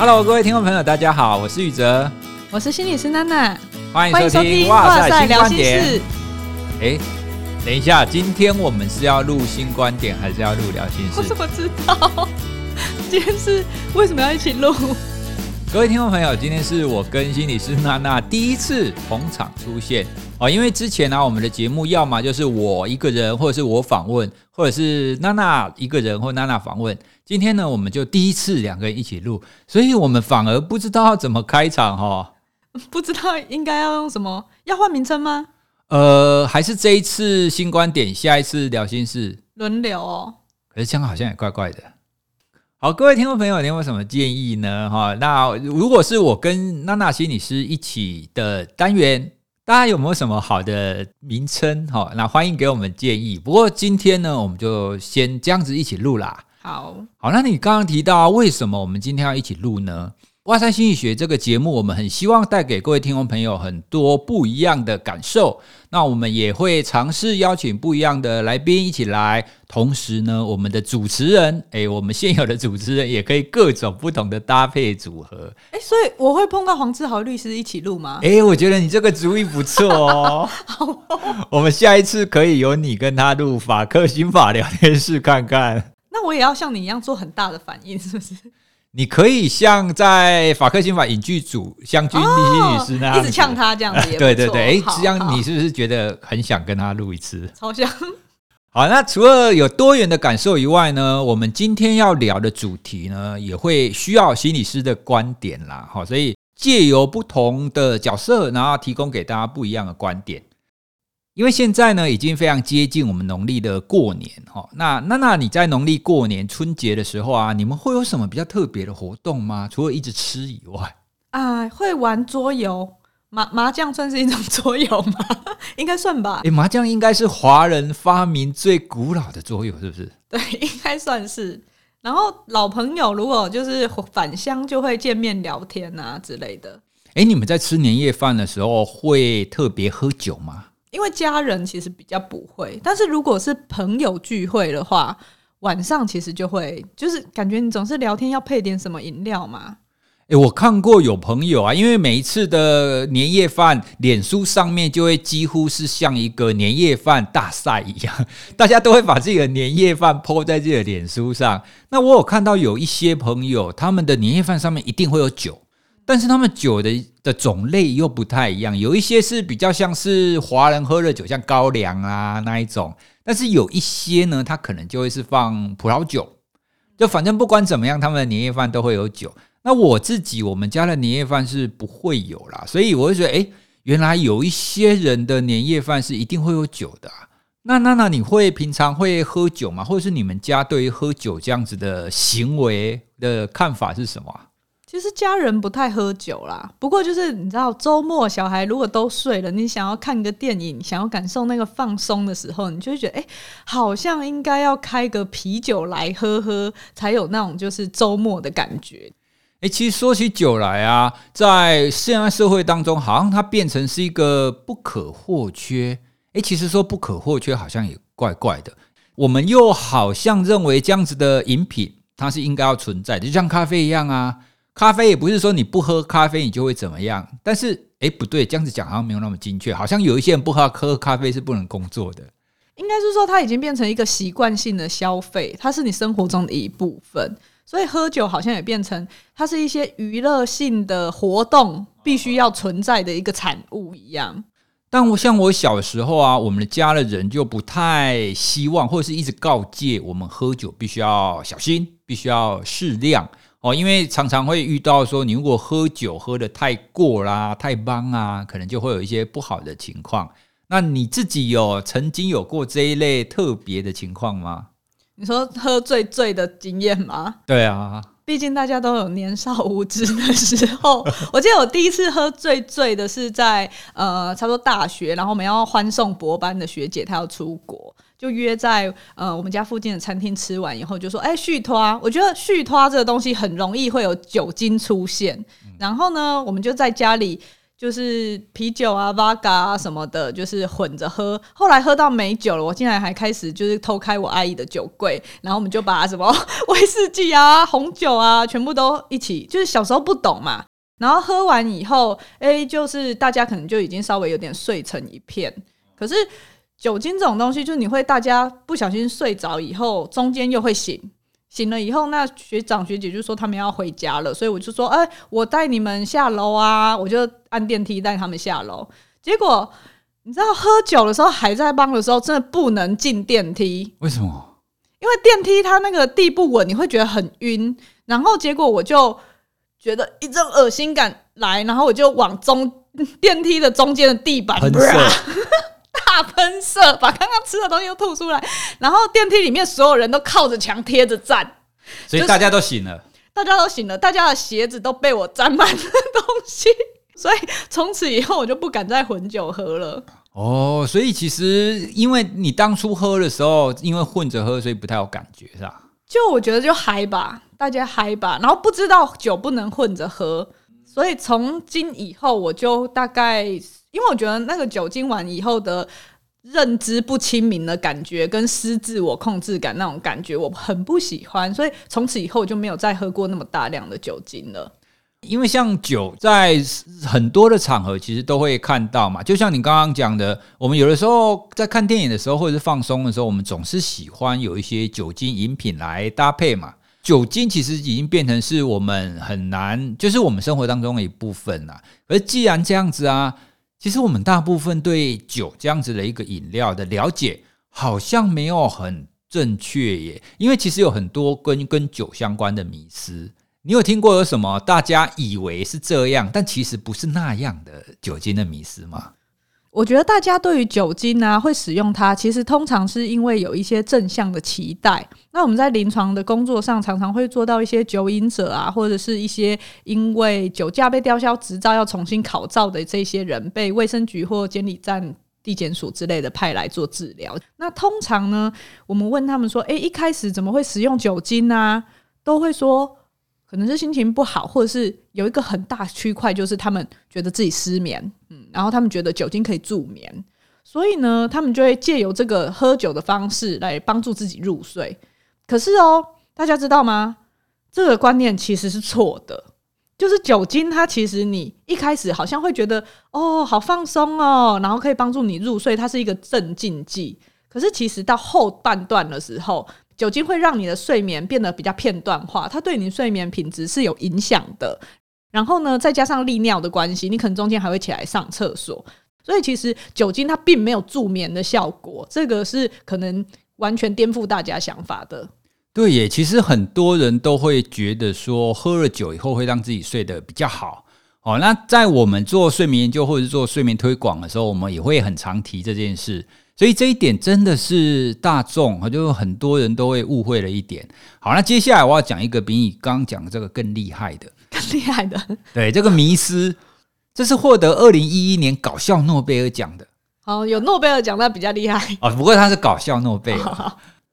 Hello，各位听众朋友，大家好，我是宇哲，我是心理师娜娜，欢迎收听《哇塞新观点》。哎，等一下，今天我们是要录新观点，还是要录聊心事？我怎么知道？今天是为什么要一起录？各位听众朋友，今天是我跟心理师娜娜第一次同场出现哦，因为之前呢、啊，我们的节目要么就是我一个人，或者是我访问，或者是娜娜一个人或娜娜访问。今天呢，我们就第一次两个人一起录，所以我们反而不知道要怎么开场哈、哦，不知道应该要用什么，要换名称吗？呃，还是这一次新观点，下一次聊心事，轮流哦。可是这样好像也怪怪的。好，各位听众朋友，你有什么建议呢？哈，那如果是我跟娜娜心理师一起的单元，大家有没有什么好的名称？哈，那欢迎给我们建议。不过今天呢，我们就先这样子一起录啦。好好，那你刚刚提到为什么我们今天要一起录呢？哇塞心理学这个节目，我们很希望带给各位听众朋友很多不一样的感受。那我们也会尝试邀请不一样的来宾一起来，同时呢，我们的主持人，哎，我们现有的主持人也可以各种不同的搭配组合。哎，所以我会碰到黄志豪律师一起录吗？哎，我觉得你这个主意不错哦。好哦，我们下一次可以由你跟他录法客刑法聊天室看看。那我也要像你一样做很大的反应，是不是？你可以像在法客心法影剧组湘军立心女士那样、哦、一直呛他这样子，对对对，哎，这样你是不是觉得很想跟他录一次？超像。好，那除了有多元的感受以外呢，我们今天要聊的主题呢，也会需要心理师的观点啦。好，所以借由不同的角色，然后提供给大家不一样的观点。因为现在呢，已经非常接近我们农历的过年哈。那娜娜，你在农历过年春节的时候啊，你们会有什么比较特别的活动吗？除了一直吃以外，啊，会玩桌游，麻麻将算是一种桌游吗？应该算吧。诶，麻将应该是华人发明最古老的桌游，是不是？对，应该算是。然后老朋友如果就是返乡，就会见面聊天啊之类的。诶，你们在吃年夜饭的时候会特别喝酒吗？因为家人其实比较不会，但是如果是朋友聚会的话，晚上其实就会，就是感觉你总是聊天要配点什么饮料嘛。诶，我看过有朋友啊，因为每一次的年夜饭，脸书上面就会几乎是像一个年夜饭大赛一样，大家都会把自己的年夜饭 po 在自己的脸书上。那我有看到有一些朋友，他们的年夜饭上面一定会有酒。但是他们酒的的种类又不太一样，有一些是比较像是华人喝的酒，像高粱啊那一种。但是有一些呢，它可能就会是放葡萄酒。就反正不管怎么样，他们的年夜饭都会有酒。那我自己我们家的年夜饭是不会有啦，所以我会觉得，哎，原来有一些人的年夜饭是一定会有酒的。那那那你会平常会喝酒吗？或者是你们家对于喝酒这样子的行为的看法是什么？其实家人不太喝酒啦，不过就是你知道，周末小孩如果都睡了，你想要看个电影，想要感受那个放松的时候，你就会觉得，哎，好像应该要开个啤酒来喝喝，才有那种就是周末的感觉。哎，其实说起酒来啊，在现在社会当中，好像它变成是一个不可或缺。哎，其实说不可或缺，好像也怪怪的。我们又好像认为这样子的饮品，它是应该要存在的，就像咖啡一样啊。咖啡也不是说你不喝咖啡你就会怎么样，但是哎不对，这样子讲好像没有那么精确，好像有一些人不喝喝咖啡是不能工作的。应该是说它已经变成一个习惯性的消费，它是你生活中的一部分，所以喝酒好像也变成它是一些娱乐性的活动必须要存在的一个产物一样。但我像我小时候啊，我们的家的人就不太希望，或者是一直告诫我们喝酒必须要小心，必须要适量。哦，因为常常会遇到说，你如果喝酒喝得太过啦、太茫啊，可能就会有一些不好的情况。那你自己有曾经有过这一类特别的情况吗？你说喝醉醉的经验吗？对啊，毕竟大家都有年少无知的时候。我记得我第一次喝醉醉的是在呃，差不多大学，然后我们要欢送博班的学姐，她要出国。就约在呃我们家附近的餐厅吃完以后，就说哎续拖，我觉得续拖这个东西很容易会有酒精出现。然后呢，我们就在家里就是啤酒啊、Vodka 啊什么的，就是混着喝。后来喝到没酒了，我竟然还开始就是偷开我阿姨的酒柜，然后我们就把什么 威士忌啊、红酒啊，全部都一起。就是小时候不懂嘛，然后喝完以后，哎，就是大家可能就已经稍微有点睡成一片。可是酒精这种东西，就是你会大家不小心睡着以后，中间又会醒。醒了以后，那学长学姐就说他们要回家了，所以我就说，哎、欸，我带你们下楼啊，我就按电梯带他们下楼。结果你知道，喝酒的时候还在帮的时候，真的不能进电梯。为什么？因为电梯它那个地不稳，你会觉得很晕。然后结果我就觉得一阵恶心感来，然后我就往中 电梯的中间的地板。大喷射，把刚刚吃的东西都吐出来，然后电梯里面所有人都靠着墙贴着站，所以大家都醒了，大家都醒了，大家的鞋子都被我沾满了东西，所以从此以后我就不敢再混酒喝了。哦，所以其实因为你当初喝的时候，因为混着喝，所以不太有感觉，是吧？就我觉得就嗨吧，大家嗨吧，然后不知道酒不能混着喝，所以从今以后我就大概。因为我觉得那个酒精完以后的认知不清明的感觉，跟失自我控制感那种感觉，我很不喜欢，所以从此以后就没有再喝过那么大量的酒精了。因为像酒在很多的场合其实都会看到嘛，就像你刚刚讲的，我们有的时候在看电影的时候或者是放松的时候，我们总是喜欢有一些酒精饮品来搭配嘛。酒精其实已经变成是我们很难，就是我们生活当中的一部分了。而既然这样子啊。其实我们大部分对酒这样子的一个饮料的了解，好像没有很正确耶。因为其实有很多跟跟酒相关的迷思，你有听过有什么大家以为是这样，但其实不是那样的酒精的迷思吗？我觉得大家对于酒精啊会使用它，其实通常是因为有一些正向的期待。那我们在临床的工作上，常常会做到一些酒瘾者啊，或者是一些因为酒驾被吊销执照要重新考照的这些人，被卫生局或监理站、地检署之类的派来做治疗。那通常呢，我们问他们说：“诶，一开始怎么会使用酒精呢？”都会说。可能是心情不好，或者是有一个很大区块，就是他们觉得自己失眠，嗯，然后他们觉得酒精可以助眠，所以呢，他们就会借由这个喝酒的方式来帮助自己入睡。可是哦，大家知道吗？这个观念其实是错的，就是酒精它其实你一开始好像会觉得哦，好放松哦，然后可以帮助你入睡，它是一个镇静剂。可是其实到后半段的时候，酒精会让你的睡眠变得比较片段化，它对你睡眠品质是有影响的。然后呢，再加上利尿的关系，你可能中间还会起来上厕所。所以其实酒精它并没有助眠的效果，这个是可能完全颠覆大家想法的。对耶，其实很多人都会觉得说，喝了酒以后会让自己睡得比较好。哦，那在我们做睡眠研究或者是做睡眠推广的时候，我们也会很常提这件事。所以这一点真的是大众，就很多人都会误会了一点。好，那接下来我要讲一个比你刚刚讲的这个更厉害的，更厉害的。对，这个迷失，这是获得二零一一年搞笑诺贝尔奖的。哦，有诺贝尔奖，那比较厉害。哦，不过他是搞笑诺贝尔。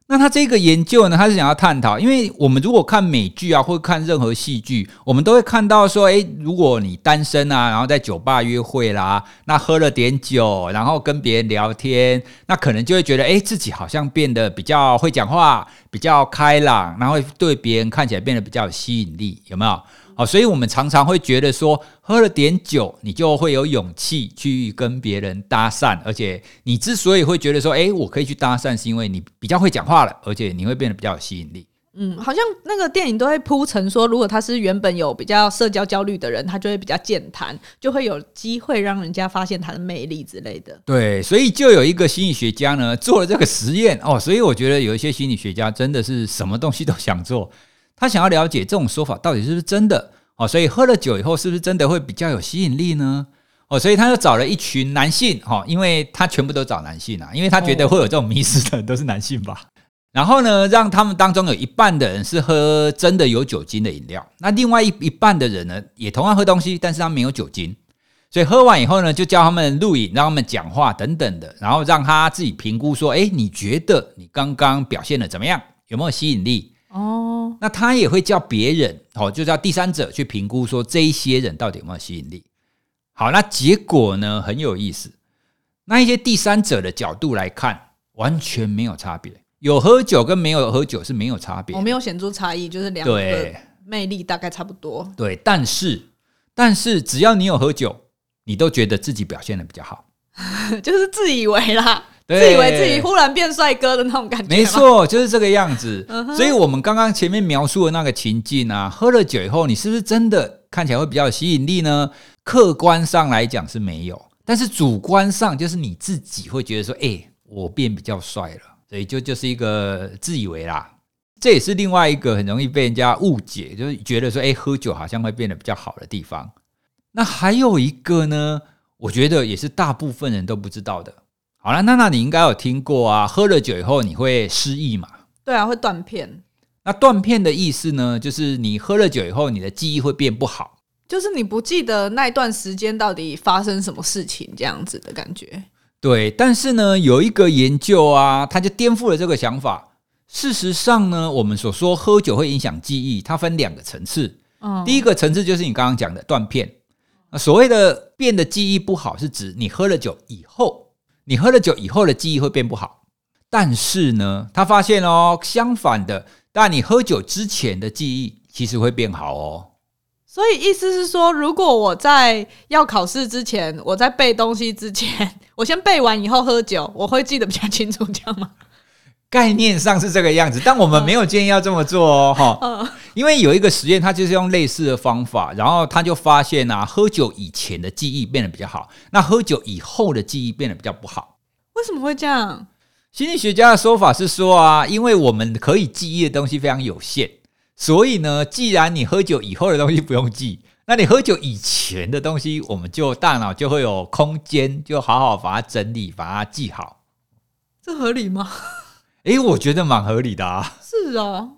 那他这个研究呢，他是想要探讨，因为我们如果看美剧啊，或看任何戏剧，我们都会看到说，诶，如果你单身啊，然后在酒吧约会啦，那喝了点酒，然后跟别人聊天，那可能就会觉得，诶，自己好像变得比较会讲话，比较开朗，然后对别人看起来变得比较有吸引力，有没有？哦，所以我们常常会觉得说，喝了点酒，你就会有勇气去跟别人搭讪，而且你之所以会觉得说，诶，我可以去搭讪，是因为你比较会讲话了，而且你会变得比较有吸引力。嗯，好像那个电影都会铺陈说，如果他是原本有比较社交焦虑的人，他就会比较健谈，就会有机会让人家发现他的魅力之类的。对，所以就有一个心理学家呢做了这个实验哦，所以我觉得有一些心理学家真的是什么东西都想做。他想要了解这种说法到底是不是真的哦，所以喝了酒以后是不是真的会比较有吸引力呢？哦，所以他就找了一群男性哈，因为他全部都找男性啊，因为他觉得会有这种迷失的都是男性吧。然后呢，让他们当中有一半的人是喝真的有酒精的饮料，那另外一一半的人呢，也同样喝东西，但是他没有酒精，所以喝完以后呢，就叫他们录影，让他们讲话等等的，然后让他自己评估说，诶，你觉得你刚刚表现的怎么样？有没有吸引力？哦，那他也会叫别人，哦，就叫第三者去评估说这一些人到底有没有吸引力。好，那结果呢，很有意思。那一些第三者的角度来看，完全没有差别。有喝酒跟没有喝酒是没有差别，我没有显著差异，就是两个魅力大概差不多。对，但是但是只要你有喝酒，你都觉得自己表现的比较好，就是自以为啦，对自以为自己忽然变帅哥的那种感觉。没错，就是这个样子。所以，我们刚刚前面描述的那个情境啊，喝了酒以后，你是不是真的看起来会比较有吸引力呢？客观上来讲是没有，但是主观上就是你自己会觉得说，哎、欸，我变比较帅了。所以就就是一个自以为啦，这也是另外一个很容易被人家误解，就是觉得说，哎，喝酒好像会变得比较好的地方。那还有一个呢，我觉得也是大部分人都不知道的。好了，娜娜你应该有听过啊，喝了酒以后你会失忆嘛？对啊，会断片。那断片的意思呢，就是你喝了酒以后，你的记忆会变不好，就是你不记得那段时间到底发生什么事情，这样子的感觉。对，但是呢，有一个研究啊，它就颠覆了这个想法。事实上呢，我们所说喝酒会影响记忆，它分两个层次。嗯，第一个层次就是你刚刚讲的断片。所谓的变得记忆不好，是指你喝了酒以后，你喝了酒以后的记忆会变不好。但是呢，他发现哦，相反的，但你喝酒之前的记忆其实会变好哦。所以意思是说，如果我在要考试之前，我在背东西之前，我先背完以后喝酒，我会记得比较清楚，这样吗？概念上是这个样子，但我们没有建议要这么做哦，哈、嗯。因为有一个实验，他就是用类似的方法，然后他就发现啊，喝酒以前的记忆变得比较好，那喝酒以后的记忆变得比较不好。为什么会这样？心理学家的说法是说啊，因为我们可以记忆的东西非常有限。所以呢，既然你喝酒以后的东西不用记，那你喝酒以前的东西，我们就大脑就会有空间，就好好把它整理，把它记好。这合理吗？诶，我觉得蛮合理的啊。是啊，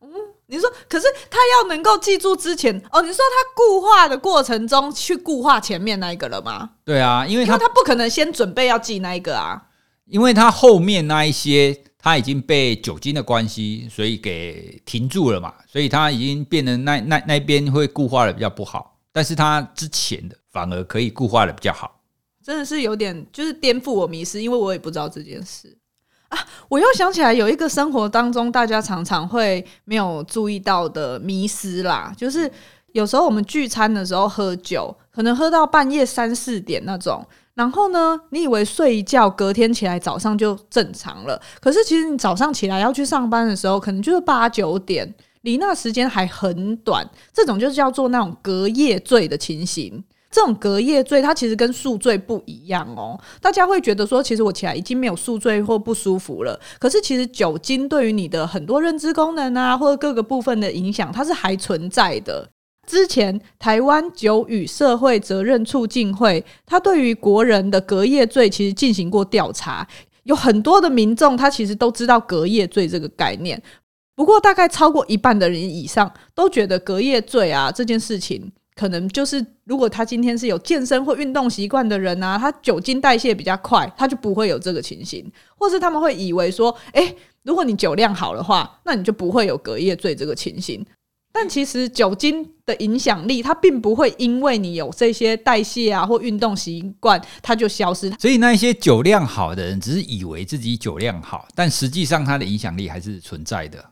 嗯，你说，可是他要能够记住之前哦，你说他固化的过程中去固化前面那一个了吗？对啊，因为他他不可能先准备要记那一个啊，因为他后面那一些。他已经被酒精的关系，所以给停住了嘛，所以他已经变得那那那边会固化的比较不好，但是他之前的反而可以固化的比较好，真的是有点就是颠覆我迷失，因为我也不知道这件事啊。我又想起来有一个生活当中大家常常会没有注意到的迷失啦，就是有时候我们聚餐的时候喝酒，可能喝到半夜三四点那种。然后呢，你以为睡一觉，隔天起来早上就正常了。可是其实你早上起来要去上班的时候，可能就是八九点，离那时间还很短。这种就是叫做那种隔夜醉的情形。这种隔夜醉，它其实跟宿醉不一样哦。大家会觉得说，其实我起来已经没有宿醉或不舒服了。可是其实酒精对于你的很多认知功能啊，或者各个部分的影响，它是还存在的。之前台湾酒与社会责任促进会，他对于国人的隔夜醉其实进行过调查，有很多的民众他其实都知道隔夜醉这个概念，不过大概超过一半的人以上都觉得隔夜醉啊这件事情，可能就是如果他今天是有健身或运动习惯的人啊，他酒精代谢比较快，他就不会有这个情形，或是他们会以为说，诶，如果你酒量好的话，那你就不会有隔夜醉这个情形。但其实酒精的影响力，它并不会因为你有这些代谢啊或运动习惯，它就消失。所以那些酒量好的人，只是以为自己酒量好，但实际上它的影响力还是存在的。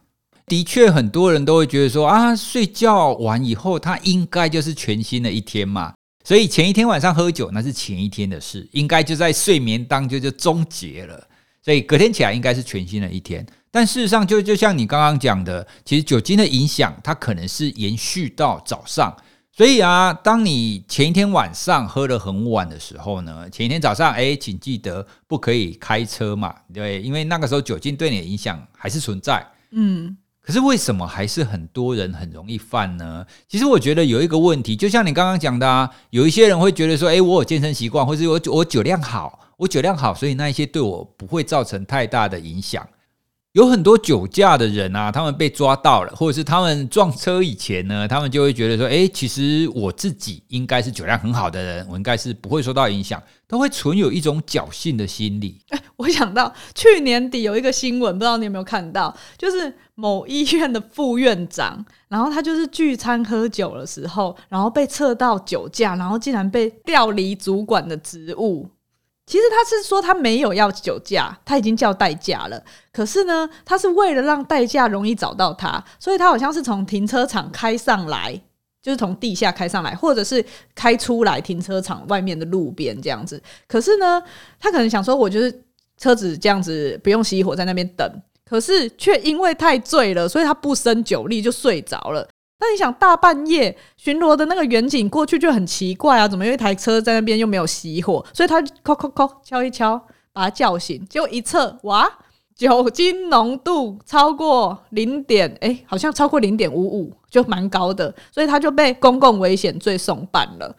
的确，很多人都会觉得说啊，睡觉完以后，它应该就是全新的一天嘛。所以前一天晚上喝酒，那是前一天的事，应该就在睡眠当中就终结了。所以隔天起来，应该是全新的一天。但事实上，就就像你刚刚讲的，其实酒精的影响，它可能是延续到早上。所以啊，当你前一天晚上喝得很晚的时候呢，前一天早上，哎，请记得不可以开车嘛，对，因为那个时候酒精对你的影响还是存在。嗯，可是为什么还是很多人很容易犯呢？其实我觉得有一个问题，就像你刚刚讲的啊，有一些人会觉得说，哎，我有健身习惯，或者我我酒量好，我酒量好，所以那一些对我不会造成太大的影响。有很多酒驾的人啊，他们被抓到了，或者是他们撞车以前呢，他们就会觉得说，哎，其实我自己应该是酒量很好的人，我应该是不会受到影响，都会存有一种侥幸的心理。哎，我想到去年底有一个新闻，不知道你有没有看到，就是某医院的副院长，然后他就是聚餐喝酒的时候，然后被测到酒驾，然后竟然被调离主管的职务。其实他是说他没有要酒驾，他已经叫代驾了。可是呢，他是为了让代驾容易找到他，所以他好像是从停车场开上来，就是从地下开上来，或者是开出来停车场外面的路边这样子。可是呢，他可能想说，我就是车子这样子不用熄火在那边等，可是却因为太醉了，所以他不胜酒力就睡着了。那你想大半夜巡逻的那个员警过去就很奇怪啊，怎么有一台车在那边又没有熄火？所以他敲敲敲敲一敲，把他叫醒，结果一测，哇，酒精浓度超过零点，哎，好像超过零点五五，就蛮高的，所以他就被公共危险罪送办了。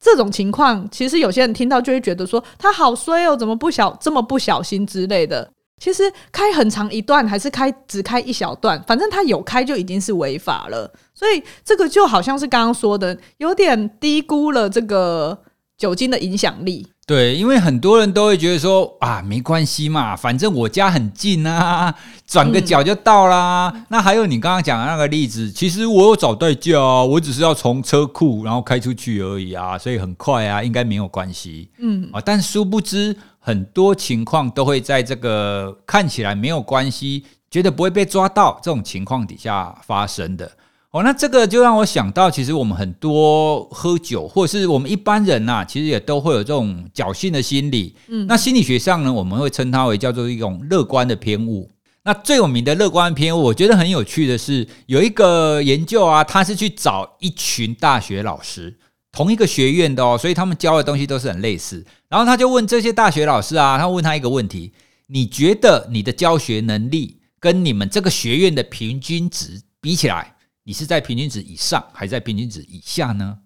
这种情况，其实有些人听到就会觉得说他好衰哦，怎么不小这么不小心之类的。其实开很长一段，还是开只开一小段，反正他有开就已经是违法了。所以这个就好像是刚刚说的，有点低估了这个酒精的影响力。对，因为很多人都会觉得说啊，没关系嘛，反正我家很近啊，转个角就到啦。嗯、那还有你刚刚讲的那个例子，其实我有找代驾啊，我只是要从车库然后开出去而已啊，所以很快啊，应该没有关系。嗯啊，但殊不知。很多情况都会在这个看起来没有关系，觉得不会被抓到这种情况底下发生的哦。那这个就让我想到，其实我们很多喝酒，或者是我们一般人呐、啊，其实也都会有这种侥幸的心理。嗯，那心理学上呢，我们会称它为叫做一种乐观的偏误。那最有名的乐观偏误，我觉得很有趣的是，有一个研究啊，他是去找一群大学老师。同一个学院的哦，所以他们教的东西都是很类似。然后他就问这些大学老师啊，他问他一个问题：你觉得你的教学能力跟你们这个学院的平均值比起来，你是在平均值以上还是在平均值以下呢？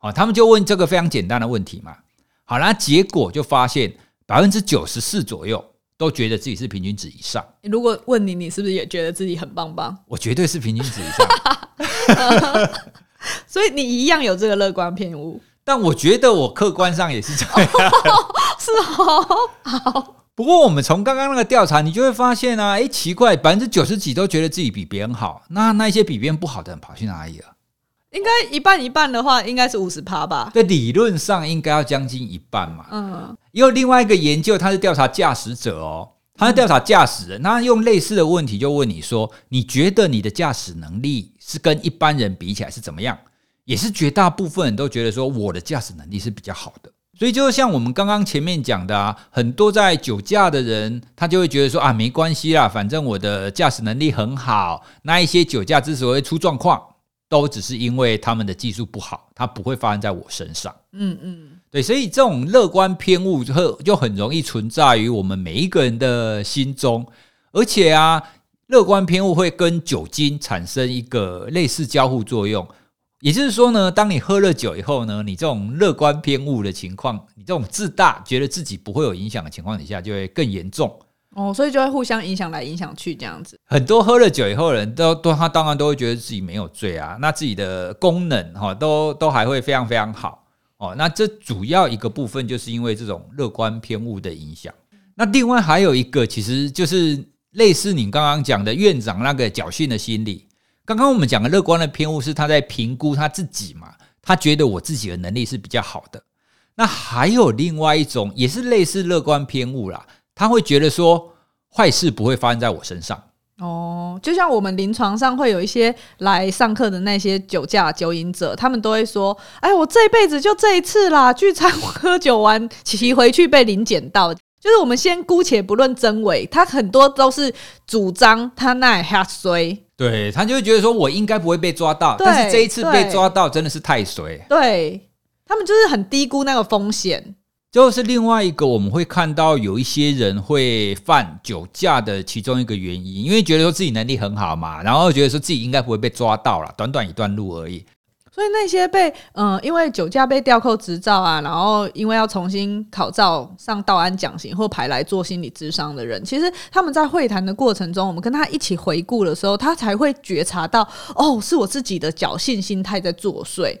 哦，他们就问这个非常简单的问题嘛。好，那结果就发现百分之九十四左右都觉得自己是平均值以上。如果问你，你是不是也觉得自己很棒棒？我绝对是平均值以上。所以你一样有这个乐观偏误，但我觉得我客观上也是这样，是哦。好，不过我们从刚刚那个调查，你就会发现啊，哎，奇怪，百分之九十几都觉得自己比别人好，那那些比别人不好的人跑去哪里了？应该一半一半的话，应该是五十趴吧？在理论上应该要将近一半嘛。嗯，因为另外一个研究，他是调查驾驶者哦，他是调查驾驶人，他用类似的问题就问你说，你觉得你的驾驶能力是跟一般人比起来是怎么样？也是绝大部分人都觉得说我的驾驶能力是比较好的，所以就像我们刚刚前面讲的啊，很多在酒驾的人，他就会觉得说啊，没关系啦，反正我的驾驶能力很好。那一些酒驾之所以出状况，都只是因为他们的技术不好，它不会发生在我身上。嗯嗯，对，所以这种乐观偏误就就很容易存在于我们每一个人的心中，而且啊，乐观偏误会跟酒精产生一个类似交互作用。也就是说呢，当你喝了酒以后呢，你这种乐观偏误的情况，你这种自大，觉得自己不会有影响的情况底下，就会更严重哦。所以就会互相影响来影响去这样子。很多喝了酒以后的人都都他当然都会觉得自己没有醉啊，那自己的功能哈都都还会非常非常好哦。那这主要一个部分就是因为这种乐观偏误的影响。那另外还有一个，其实就是类似你刚刚讲的院长那个侥幸的心理。刚刚我们讲的乐观的偏误是他在评估他自己嘛，他觉得我自己的能力是比较好的。那还有另外一种也是类似乐观偏误啦，他会觉得说坏事不会发生在我身上。哦，就像我们临床上会有一些来上课的那些酒驾酒瘾者，他们都会说：“哎，我这辈子就这一次啦，聚餐喝酒完骑回去被临检到。”就是我们先姑且不论真伪，他很多都是主张他那瞎衰，对，他就会觉得说我应该不会被抓到，但是这一次被抓到真的是太衰，对，他们就是很低估那个风险。就是另外一个我们会看到有一些人会犯酒驾的其中一个原因，因为觉得说自己能力很好嘛，然后觉得说自己应该不会被抓到了，短短一段路而已。所以那些被嗯、因为酒驾被吊扣执照啊，然后因为要重新考照上道安讲刑或排来做心理咨商的人，其实他们在会谈的过程中，我们跟他一起回顾的时候，他才会觉察到，哦，是我自己的侥幸心态在作祟，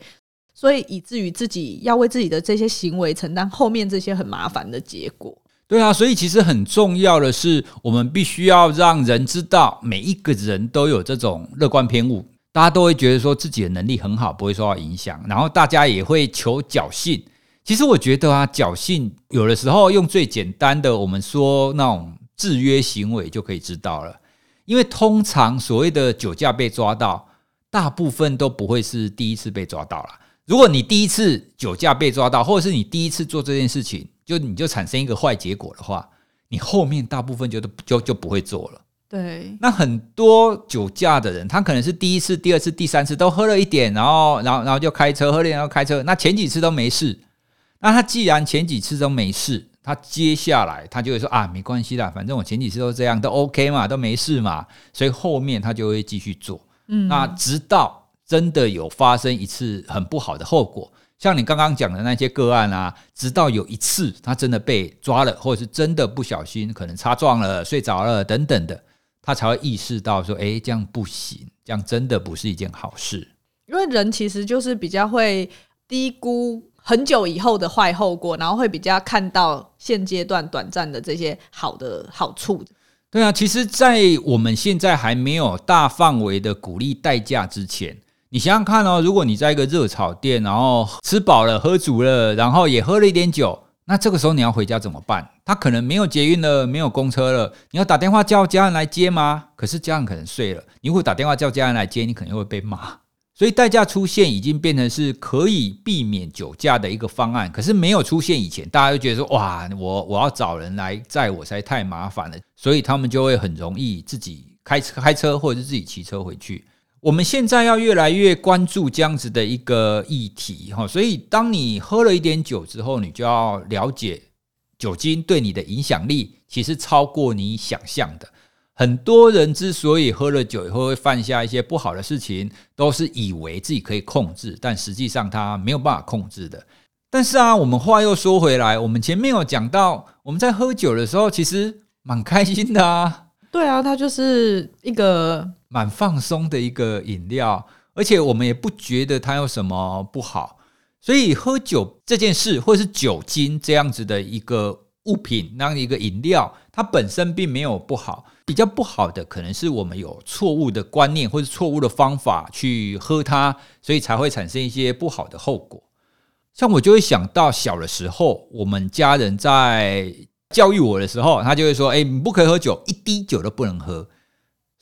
所以以至于自己要为自己的这些行为承担后面这些很麻烦的结果。对啊，所以其实很重要的是，我们必须要让人知道，每一个人都有这种乐观偏误。大家都会觉得说自己的能力很好，不会受到影响，然后大家也会求侥幸。其实我觉得啊，侥幸有的时候用最简单的，我们说那种制约行为就可以知道了。因为通常所谓的酒驾被抓到，大部分都不会是第一次被抓到了。如果你第一次酒驾被抓到，或者是你第一次做这件事情，就你就产生一个坏结果的话，你后面大部分就都就就不会做了。对，那很多酒驾的人，他可能是第一次、第二次、第三次都喝了一点，然后，然后，然后就开车，喝了然后开车。那前几次都没事，那他既然前几次都没事，他接下来他就会说啊，没关系啦，反正我前几次都这样，都 OK 嘛，都没事嘛，所以后面他就会继续做。嗯，那直到真的有发生一次很不好的后果，像你刚刚讲的那些个案啊，直到有一次他真的被抓了，或者是真的不小心可能擦撞了、睡着了等等的。他才会意识到说：“诶，这样不行，这样真的不是一件好事。”因为人其实就是比较会低估很久以后的坏后果，然后会比较看到现阶段短暂的这些好的好处。对啊，其实，在我们现在还没有大范围的鼓励代驾之前，你想想看哦，如果你在一个热炒店，然后吃饱了、喝足了，然后也喝了一点酒。那这个时候你要回家怎么办？他可能没有捷运了，没有公车了，你要打电话叫家人来接吗？可是家人可能睡了，你如果打电话叫家人来接，你可能会被骂。所以代驾出现已经变成是可以避免酒驾的一个方案。可是没有出现以前，大家就觉得说哇，我我要找人来载我，实在太麻烦了，所以他们就会很容易自己开车开车，或者是自己骑车回去。我们现在要越来越关注这样子的一个议题哈，所以当你喝了一点酒之后，你就要了解酒精对你的影响力其实超过你想象的。很多人之所以喝了酒以后会犯下一些不好的事情，都是以为自己可以控制，但实际上他没有办法控制的。但是啊，我们话又说回来，我们前面有讲到，我们在喝酒的时候其实蛮开心的啊。对啊，它就是一个。蛮放松的一个饮料，而且我们也不觉得它有什么不好，所以喝酒这件事，或是酒精这样子的一个物品，那样一个饮料，它本身并没有不好。比较不好的可能是我们有错误的观念或者错误的方法去喝它，所以才会产生一些不好的后果。像我就会想到小的时候，我们家人在教育我的时候，他就会说：“哎，你不可以喝酒，一滴酒都不能喝。”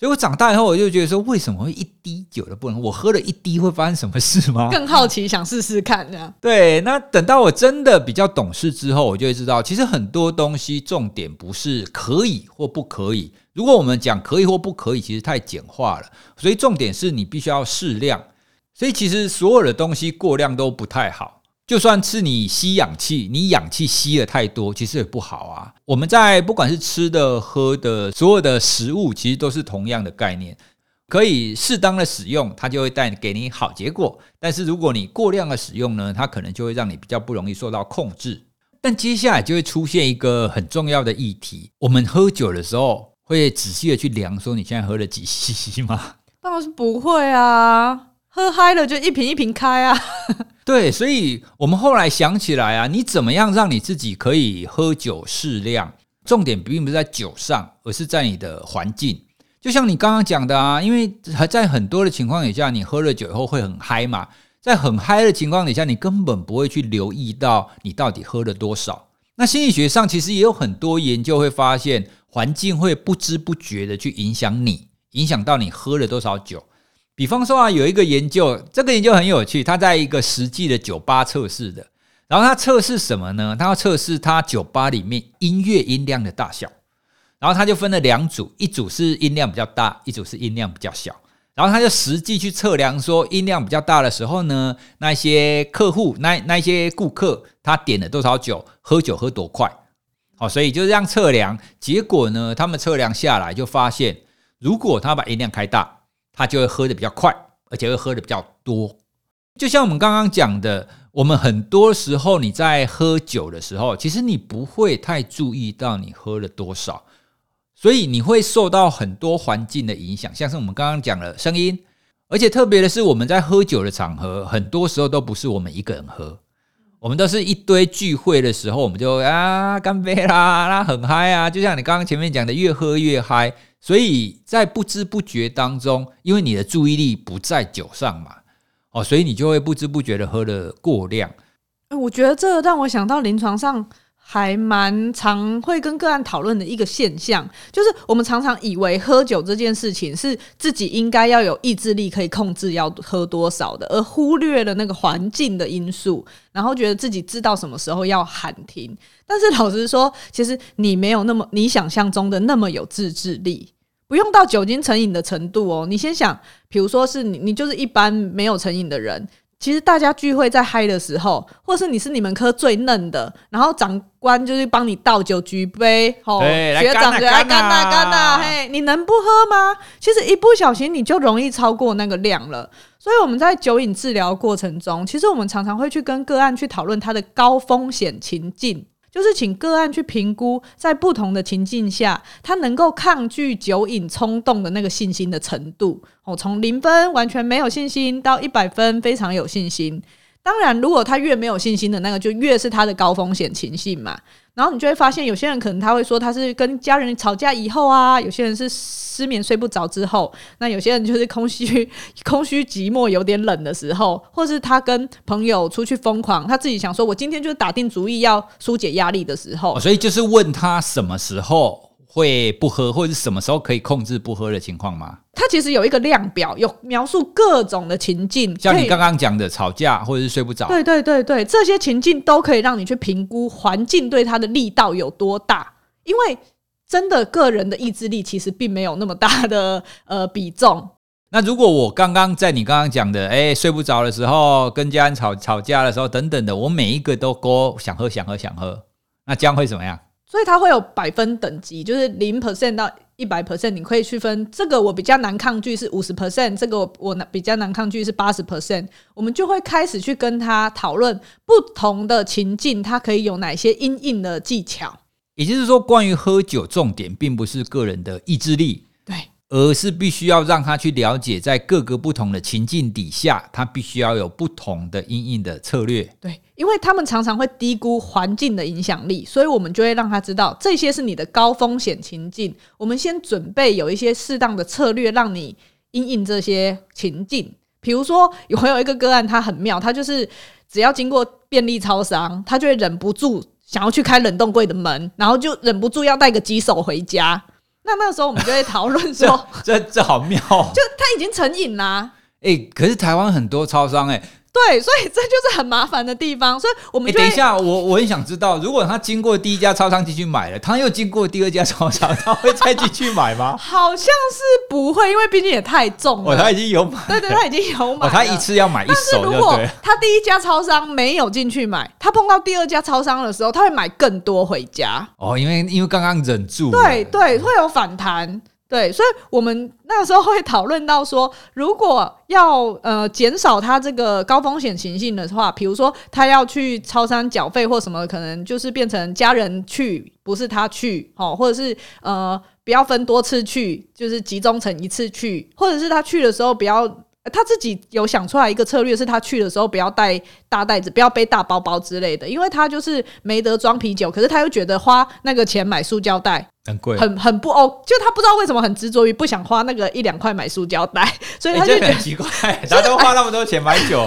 所以我长大以后，我就觉得说，为什么会一滴酒都不能？我喝了一滴会发生什么事吗？更好奇，想试试看这样。对，那等到我真的比较懂事之后，我就会知道，其实很多东西重点不是可以或不可以。如果我们讲可以或不可以，其实太简化了。所以重点是你必须要适量。所以其实所有的东西过量都不太好。就算是你吸氧气，你氧气吸的太多，其实也不好啊。我们在不管是吃的、喝的，所有的食物，其实都是同样的概念，可以适当的使用，它就会带给你好结果。但是如果你过量的使用呢，它可能就会让你比较不容易受到控制。但接下来就会出现一个很重要的议题：我们喝酒的时候会仔细的去量，说你现在喝了几 cc 吗？当然是不会啊，喝嗨了就一瓶一瓶开啊。对，所以我们后来想起来啊，你怎么样让你自己可以喝酒适量？重点并不是在酒上，而是在你的环境。就像你刚刚讲的啊，因为还在很多的情况底下，你喝了酒以后会很嗨嘛，在很嗨的情况底下，你根本不会去留意到你到底喝了多少。那心理学上其实也有很多研究会发现，环境会不知不觉的去影响你，影响到你喝了多少酒。比方说啊，有一个研究，这个研究很有趣，他在一个实际的酒吧测试的，然后他测试什么呢？他要测试他酒吧里面音乐音量的大小，然后他就分了两组，一组是音量比较大，一组是音量比较小，然后他就实际去测量说，音量比较大的时候呢，那些客户，那那些顾客，他点了多少酒，喝酒喝多快，好，所以就这样测量，结果呢，他们测量下来就发现，如果他把音量开大。他就会喝的比较快，而且会喝的比较多。就像我们刚刚讲的，我们很多时候你在喝酒的时候，其实你不会太注意到你喝了多少，所以你会受到很多环境的影响，像是我们刚刚讲的声音，而且特别的是，我们在喝酒的场合，很多时候都不是我们一个人喝。我们都是一堆聚会的时候，我们就啊干杯啦，那很嗨啊！就像你刚刚前面讲的，越喝越嗨。所以在不知不觉当中，因为你的注意力不在酒上嘛，哦，所以你就会不知不觉的喝了过量。我觉得这让我想到临床上。还蛮常会跟个案讨论的一个现象，就是我们常常以为喝酒这件事情是自己应该要有意志力可以控制要喝多少的，而忽略了那个环境的因素，然后觉得自己知道什么时候要喊停。但是老实说，其实你没有那么你想象中的那么有自制力，不用到酒精成瘾的程度哦。你先想，比如说是你，你就是一般没有成瘾的人。其实大家聚会在嗨的时候，或是你是你们科最嫩的，然后长官就是帮你倒酒举杯，吼，学长就来干呐干呐，嘿，你能不喝吗？其实一不小心你就容易超过那个量了。所以我们在酒瘾治疗过程中，其实我们常常会去跟个案去讨论他的高风险情境。就是请个案去评估，在不同的情境下，他能够抗拒酒瘾冲动的那个信心的程度。哦，从零分完全没有信心到一百分非常有信心。当然，如果他越没有信心的那个，就越是他的高风险情形嘛。然后你就会发现，有些人可能他会说他是跟家人吵架以后啊，有些人是失眠睡不着之后，那有些人就是空虚、空虚、寂寞、有点冷的时候，或是他跟朋友出去疯狂，他自己想说，我今天就是打定主意要疏解压力的时候。所以就是问他什么时候。会不喝，或者是什么时候可以控制不喝的情况吗？它其实有一个量表，有描述各种的情境，像你刚刚讲的吵架或者是睡不着。对对对对，这些情境都可以让你去评估环境对它的力道有多大。因为真的个人的意志力其实并没有那么大的呃比重。那如果我刚刚在你刚刚讲的，哎，睡不着的时候，跟家人吵吵架的时候等等的，我每一个都勾想喝想喝想喝，那将会怎么样？所以它会有百分等级，就是零 percent 到一百 percent，你可以区分这个我比较难抗拒是五十 percent，这个我我比较难抗拒是八十 percent，我们就会开始去跟他讨论不同的情境，它可以有哪些因应的技巧。也就是说，关于喝酒，重点并不是个人的意志力。而是必须要让他去了解，在各个不同的情境底下，他必须要有不同的因应的策略。对，因为他们常常会低估环境的影响力，所以我们就会让他知道，这些是你的高风险情境。我们先准备有一些适当的策略，让你因应这些情境。比如说，有没有一个个案，他很妙，他就是只要经过便利超商，他就会忍不住想要去开冷冻柜的门，然后就忍不住要带个几手回家。那那个时候我们就会讨论说 这，这这好妙，就他已经成瘾啦。哎、欸，可是台湾很多超商哎、欸。对，所以这就是很麻烦的地方，所以我们等一下，我我很想知道，如果他经过第一家超商进去买了，他又经过第二家超商，他会再进去买吗？好像是不会，因为毕竟也太重了。哦，他已经有买，对对，他已经有买、哦。他一次要买一手就对。如果他第一家超商没有进去买，他碰到第二家超商的时候，他会买更多回家。哦，因为因为刚刚忍住。对对，会有反弹。对，所以我们那个时候会讨论到说，如果要呃减少他这个高风险情形的话，比如说他要去超商缴费或什么，可能就是变成家人去，不是他去，哦，或者是呃不要分多次去，就是集中成一次去，或者是他去的时候不要。他自己有想出来一个策略，是他去的时候不要带大袋子，不要背大包包之类的，因为他就是没得装啤酒，可是他又觉得花那个钱买塑胶袋很贵，很很不哦，就他不知道为什么很执着于不想花那个一两块买塑胶袋，所以他就觉得、欸、很奇怪，他都花那么多钱买酒，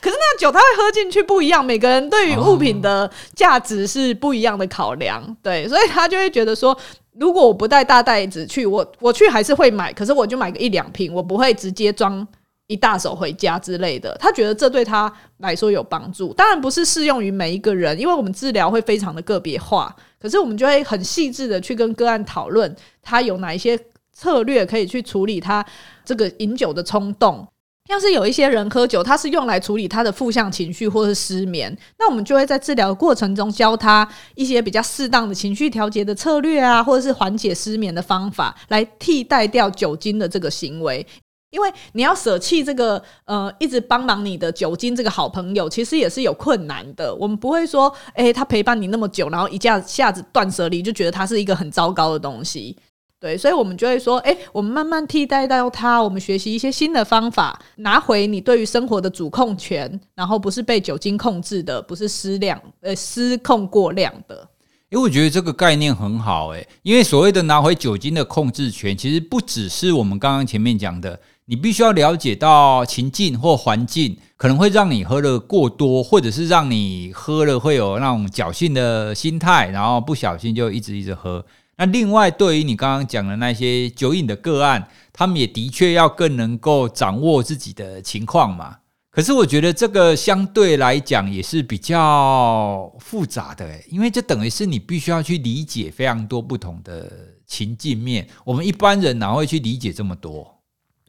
可是那个酒他会喝进去不一样，每个人对于物品的价值是不一样的考量，哦、对，所以他就会觉得说，如果我不带大袋子去，我我去还是会买，可是我就买个一两瓶，我不会直接装。一大手回家之类的，他觉得这对他来说有帮助。当然不是适用于每一个人，因为我们治疗会非常的个别化。可是我们就会很细致的去跟个案讨论，他有哪一些策略可以去处理他这个饮酒的冲动。像是有一些人喝酒，他是用来处理他的负向情绪或是失眠，那我们就会在治疗过程中教他一些比较适当的情绪调节的策略啊，或者是缓解失眠的方法，来替代掉酒精的这个行为。因为你要舍弃这个呃一直帮忙你的酒精这个好朋友，其实也是有困难的。我们不会说，哎，他陪伴你那么久，然后一下下子断舍离，就觉得他是一个很糟糕的东西。对，所以我们就会说，哎，我们慢慢替代到他，我们学习一些新的方法，拿回你对于生活的主控权，然后不是被酒精控制的，不是失量呃失控过量的。因为我觉得这个概念很好，诶，因为所谓的拿回酒精的控制权，其实不只是我们刚刚前面讲的。你必须要了解到情境或环境可能会让你喝了过多，或者是让你喝了会有那种侥幸的心态，然后不小心就一直一直喝。那另外，对于你刚刚讲的那些酒瘾的个案，他们也的确要更能够掌握自己的情况嘛。可是我觉得这个相对来讲也是比较复杂的，因为这等于是你必须要去理解非常多不同的情境面。我们一般人哪会去理解这么多？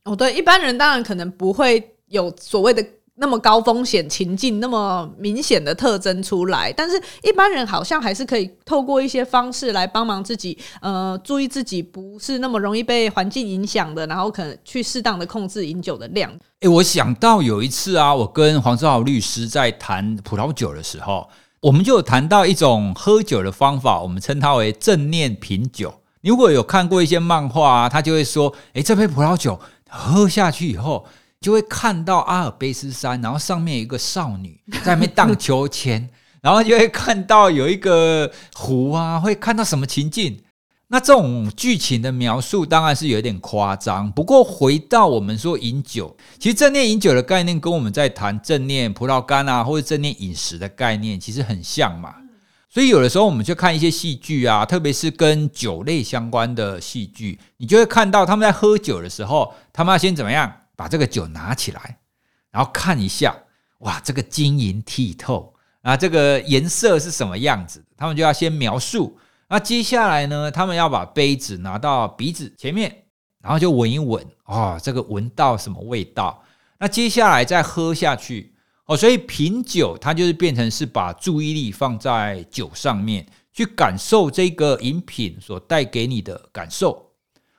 哦，对，一般人当然可能不会有所谓的那么高风险情境，那么明显的特征出来，但是一般人好像还是可以透过一些方式来帮忙自己，呃，注意自己不是那么容易被环境影响的，然后可能去适当的控制饮酒的量。诶，我想到有一次啊，我跟黄志豪律师在谈葡萄酒的时候，我们就有谈到一种喝酒的方法，我们称它为正念品酒。如果有看过一些漫画啊，他就会说，诶，这杯葡萄酒。喝下去以后，就会看到阿尔卑斯山，然后上面有一个少女 在那边荡秋千，然后就会看到有一个湖啊，会看到什么情境？那这种剧情的描述当然是有点夸张。不过回到我们说饮酒，其实正念饮酒的概念跟我们在谈正念葡萄干啊，或者正念饮食的概念其实很像嘛。所以有的时候我们去看一些戏剧啊，特别是跟酒类相关的戏剧，你就会看到他们在喝酒的时候，他们要先怎么样把这个酒拿起来，然后看一下，哇，这个晶莹剔透啊，这个颜色是什么样子？他们就要先描述。那接下来呢，他们要把杯子拿到鼻子前面，然后就闻一闻，哦，这个闻到什么味道？那接下来再喝下去。哦，所以品酒它就是变成是把注意力放在酒上面，去感受这个饮品所带给你的感受。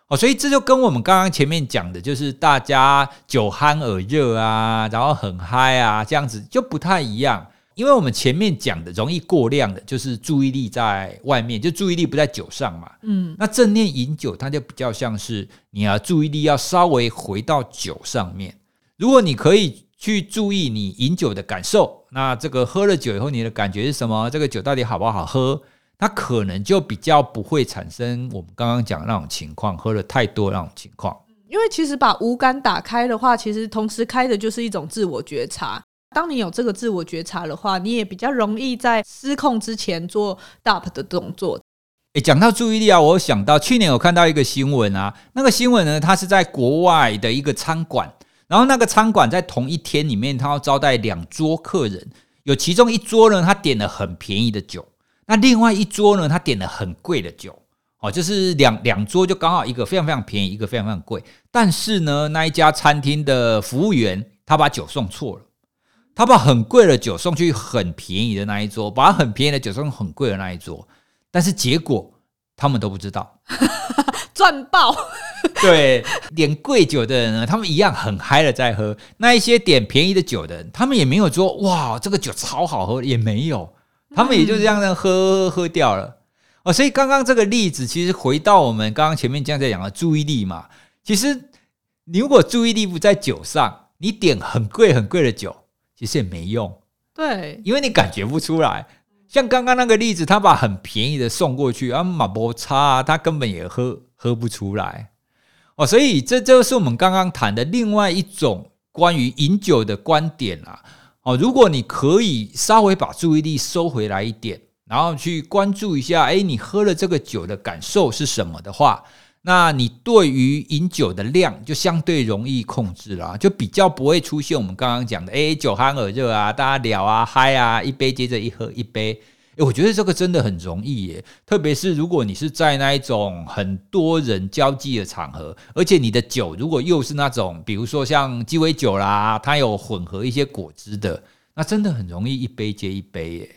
哦，所以这就跟我们刚刚前面讲的，就是大家酒酣耳热啊，然后很嗨啊，这样子就不太一样。因为我们前面讲的容易过量的，就是注意力在外面，就注意力不在酒上嘛。嗯，那正念饮酒，它就比较像是你要注意力要稍微回到酒上面。如果你可以。去注意你饮酒的感受，那这个喝了酒以后你的感觉是什么？这个酒到底好不好喝？它可能就比较不会产生我们刚刚讲的那种情况，喝了太多那种情况。因为其实把五感打开的话，其实同时开的就是一种自我觉察。当你有这个自我觉察的话，你也比较容易在失控之前做 stop 的动作。诶，讲到注意力啊，我想到去年我看到一个新闻啊，那个新闻呢，它是在国外的一个餐馆。然后那个餐馆在同一天里面，他要招待两桌客人，有其中一桌呢，他点了很便宜的酒，那另外一桌呢，他点了很贵的酒，哦，就是两两桌就刚好一个非常非常便宜，一个非常非常贵。但是呢，那一家餐厅的服务员他把酒送错了，他把很贵的酒送去很便宜的那一桌，把很便宜的酒送很贵的那一桌，但是结果他们都不知道。赚爆！对，点贵酒的人呢，他们一样很嗨了在喝；那一些点便宜的酒的人，他们也没有说哇，这个酒超好喝，也没有，他们也就这样子喝喝掉了。哦，所以刚刚这个例子，其实回到我们刚刚前面这样在讲的注意力嘛，其实你如果注意力不在酒上，你点很贵很贵的酒，其实也没用。对，因为你感觉不出来。像刚刚那个例子，他把很便宜的送过去，啊，马波差，他根本也喝喝不出来哦，所以这就是我们刚刚谈的另外一种关于饮酒的观点啦。哦，如果你可以稍微把注意力收回来一点，然后去关注一下，哎，你喝了这个酒的感受是什么的话。那你对于饮酒的量就相对容易控制了，就比较不会出现我们刚刚讲的，诶，酒酣耳热啊，大家聊啊，嗨啊，一杯接着一喝一杯，我觉得这个真的很容易耶，特别是如果你是在那一种很多人交际的场合，而且你的酒如果又是那种，比如说像鸡尾酒啦，它有混合一些果汁的，那真的很容易一杯接一杯耶。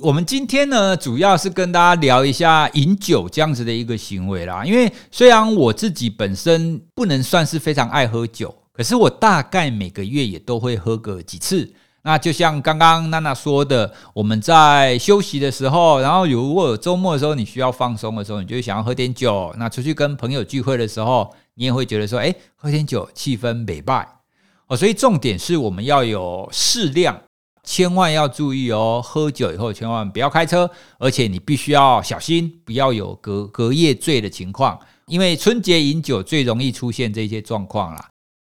我们今天呢，主要是跟大家聊一下饮酒这样子的一个行为啦。因为虽然我自己本身不能算是非常爱喝酒，可是我大概每个月也都会喝个几次。那就像刚刚娜娜说的，我们在休息的时候，然后如果周末的时候，你需要放松的时候，你就想要喝点酒。那出去跟朋友聚会的时候，你也会觉得说，哎，喝点酒，气氛美败哦。所以重点是我们要有适量。千万要注意哦，喝酒以后千万不要开车，而且你必须要小心，不要有隔隔夜醉的情况，因为春节饮酒最容易出现这些状况啦。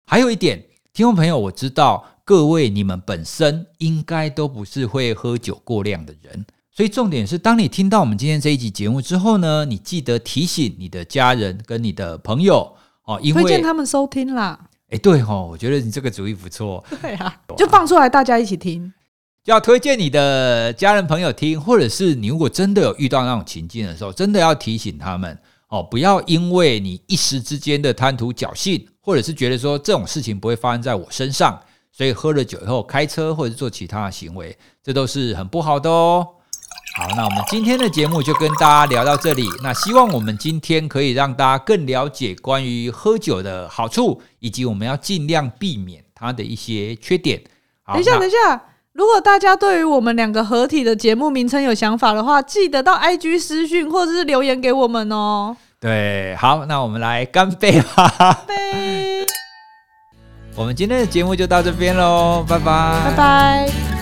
还有一点，听众朋友，我知道各位你们本身应该都不是会喝酒过量的人，所以重点是，当你听到我们今天这一集节目之后呢，你记得提醒你的家人跟你的朋友哦，因为推荐他们收听啦。哎，对哦，我觉得你这个主意不错。对啊，就放出来大家一起听。就要推荐你的家人朋友听，或者是你如果真的有遇到那种情境的时候，真的要提醒他们哦，不要因为你一时之间的贪图侥幸，或者是觉得说这种事情不会发生在我身上，所以喝了酒以后开车或者是做其他的行为，这都是很不好的哦。好，那我们今天的节目就跟大家聊到这里。那希望我们今天可以让大家更了解关于喝酒的好处，以及我们要尽量避免它的一些缺点。好，等一下，等一下。如果大家对于我们两个合体的节目名称有想法的话，记得到 IG 私讯或者是留言给我们哦。对，好，那我们来干杯吧！干杯！我们今天的节目就到这边喽，拜拜！拜拜！